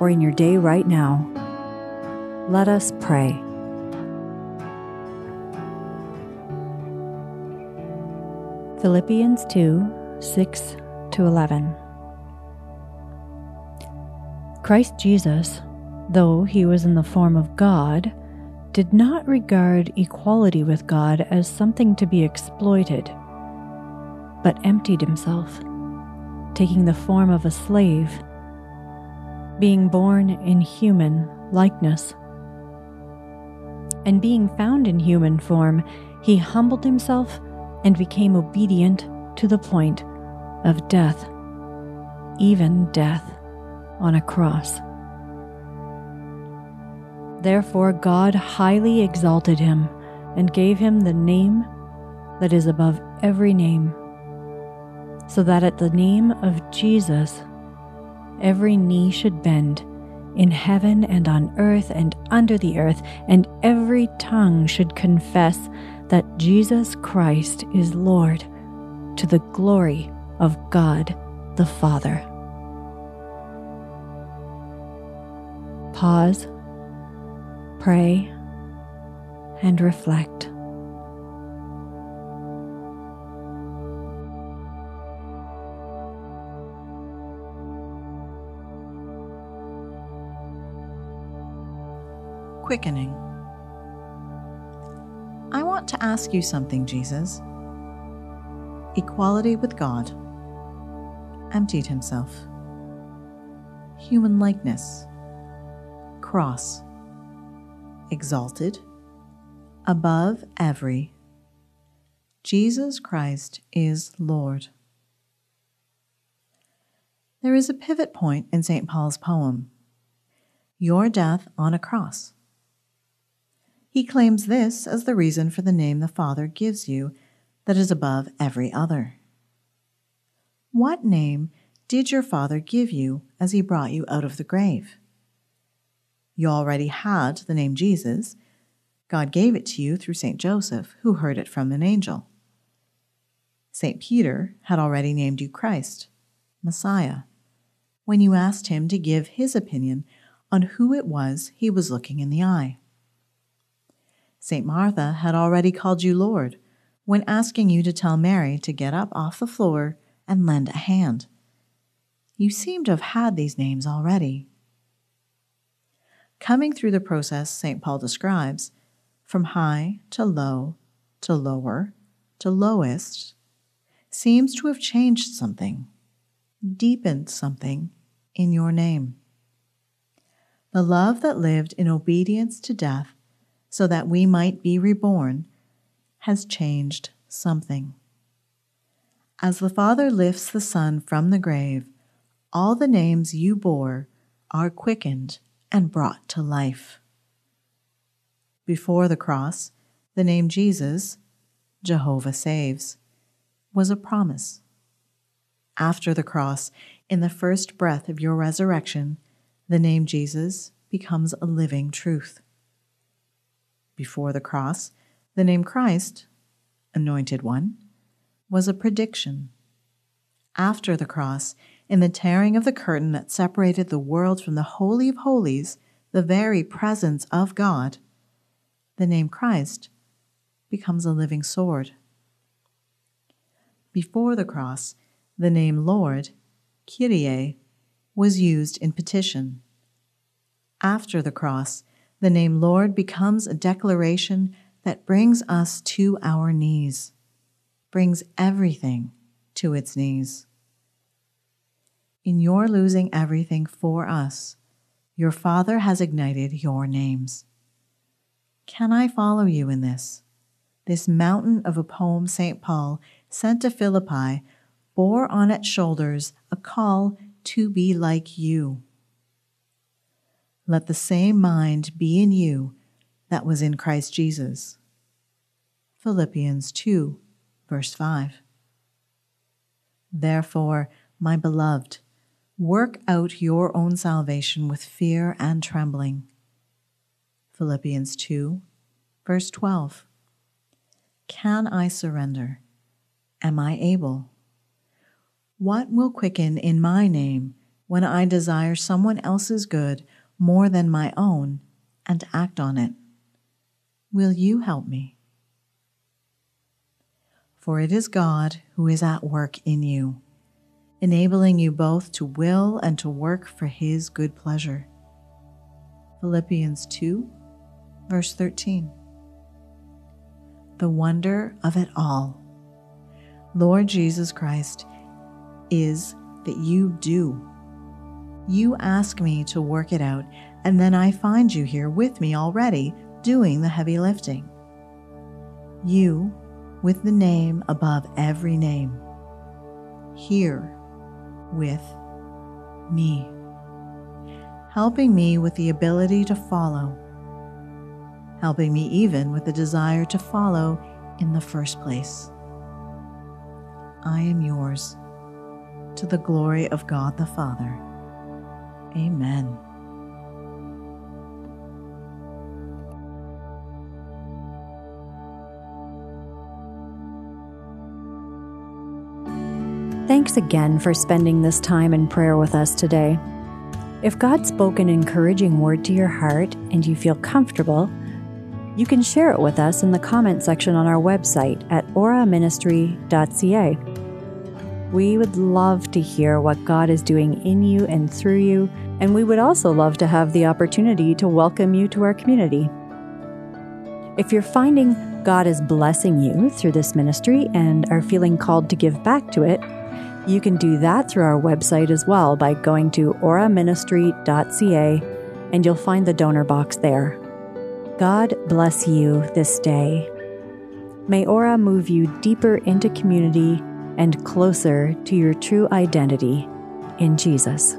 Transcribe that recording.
or in your day right now, let us pray. Philippians 2 6 to 11. Christ Jesus, though he was in the form of God, did not regard equality with God as something to be exploited, but emptied himself, taking the form of a slave, being born in human likeness. And being found in human form, he humbled himself and became obedient to the point of death, even death on a cross. Therefore, God highly exalted him and gave him the name that is above every name, so that at the name of Jesus every knee should bend in heaven and on earth and under the earth, and every tongue should confess that Jesus Christ is Lord to the glory of God the Father. Pause pray, and reflect. Quickening. I want to ask you something, Jesus. Equality with God. Emptied himself. Human likeness. Cross exalted, above every. Jesus Christ is Lord. There is a pivot point in St. Paul's poem Your death on a cross. He claims this as the reason for the name the Father gives you that is above every other. What name did your Father give you as he brought you out of the grave? You already had the name Jesus. God gave it to you through St. Joseph, who heard it from an angel. St. Peter had already named you Christ, Messiah, when you asked him to give his opinion on who it was he was looking in the eye. St. Martha had already called you Lord when asking you to tell Mary to get up off the floor and lend a hand. You seem to have had these names already. Coming through the process St. Paul describes, from high to low to lower to lowest, seems to have changed something, deepened something in your name. The love that lived in obedience to death so that we might be reborn has changed something. As the Father lifts the Son from the grave, all the names you bore are quickened and brought to life. Before the cross, the name Jesus, Jehovah saves, was a promise. After the cross, in the first breath of your resurrection, the name Jesus becomes a living truth. Before the cross, the name Christ, Anointed One, was a prediction. After the cross, in the tearing of the curtain that separated the world from the Holy of Holies, the very presence of God, the name Christ becomes a living sword. Before the cross, the name Lord, Kyrie, was used in petition. After the cross, the name Lord becomes a declaration that brings us to our knees, brings everything to its knees. In your losing everything for us, your Father has ignited your names. Can I follow you in this? This mountain of a poem St. Paul sent to Philippi bore on its shoulders a call to be like you. Let the same mind be in you that was in Christ Jesus. Philippians 2, verse 5. Therefore, my beloved, work out your own salvation with fear and trembling. Philippians 2, verse 12. Can I surrender? Am I able? What will quicken in my name when I desire someone else's good more than my own and act on it? Will you help me? For it is God who is at work in you, enabling you both to will and to work for his good pleasure. Philippians 2, verse 13. The wonder of it all. Lord Jesus Christ, is that you do you ask me to work it out, and then I find you here with me already doing the heavy lifting. You, with the name above every name, here with me, helping me with the ability to follow, helping me even with the desire to follow in the first place. I am yours to the glory of God the Father. Amen. Thanks again for spending this time in prayer with us today. If God spoke an encouraging word to your heart and you feel comfortable, you can share it with us in the comment section on our website at oraministry.ca. We would love to hear what God is doing in you and through you, and we would also love to have the opportunity to welcome you to our community. If you're finding God is blessing you through this ministry and are feeling called to give back to it, you can do that through our website as well by going to oraministry.ca and you'll find the donor box there. God bless you this day. May Ora move you deeper into community and closer to your true identity in Jesus.